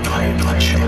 play, play, play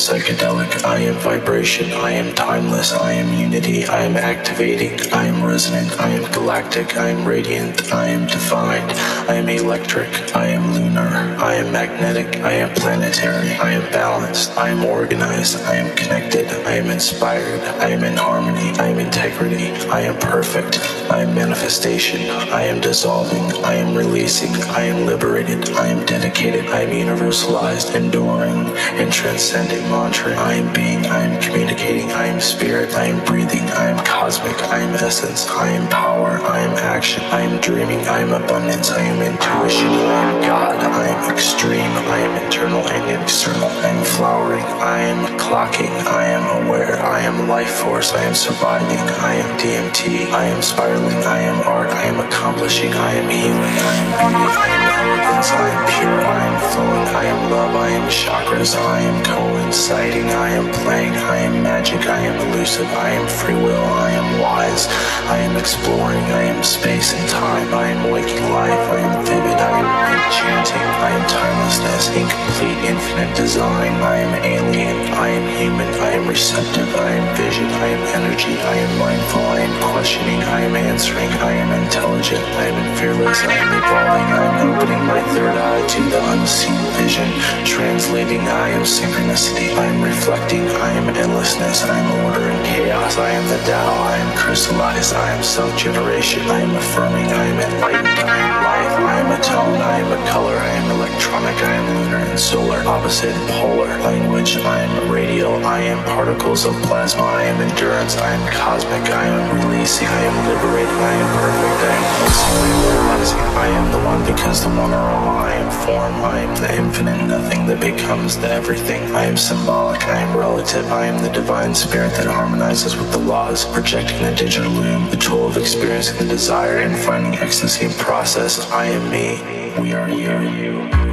psychedelic, I am vibration, I am timeless, I am unity, I am activating, I am resonant, I am galactic, I am radiant, I am defined, I am electric, I am lunar, I am magnetic, I am planetary, I am balanced, I am organized, I am connected, I am inspired, I am in harmony, I am integrity, I am perfect, I am manifestation, I am dissolving, I am releasing, I am liberated, I am dedicated, I am universalized, enduring, and transcending mantra, I am being, I am communicating, I am spirit, I am breathing, I am cosmic, I am essence, I am power, I am action, I am dreaming, I am abundance, I am intuition, I am God, I am extreme, I am internal and external, I am flowering, I am clocking, I am aware, I am life force, I am surviving, I am DMT, I am spiraling, I am art, I am accomplishing, I am healing, I am beauty, I am elegance, I am pure, I am flowing, I am love, I am chakras, I am coinciding, I am playing, I am magic, I am elusive, I am free will, I am wise, I am exploring, I am space and time, I am waking life, I am vivid, I am enchanting, I am timelessness, incomplete, infinite design, I am alien, I am human, I am receptive, I am vision, I am energy, I am mindful, I am questioning, I am answering, I am intelligent, I am fearless, I am evolving, I am opening my third eye to the unseen vision, translating, I am synchronicity, I am reflecting, I am endlessness, I am order and chaos, I am the Tao, I am crystallized, I am self-generation, I am affirming, I am enlightened, I am life, I am a tone, I am a color, I am electronic, I am lunar and solar, opposite polar, language, I am radial, I am particles of plasma, I am endurance, I am cosmic, I am releasing, I am liberated, I am perfect, I am pulsing, realizing, I am the one because the one are all, I am form, I am the infinite nothing that becomes the everything, I am symbolic, I am relative, I am the divine spirit that harmonizes with the laws, projecting the digital loom, the tool of experiencing the desire and finding ecstasy in process, I am me, we are you.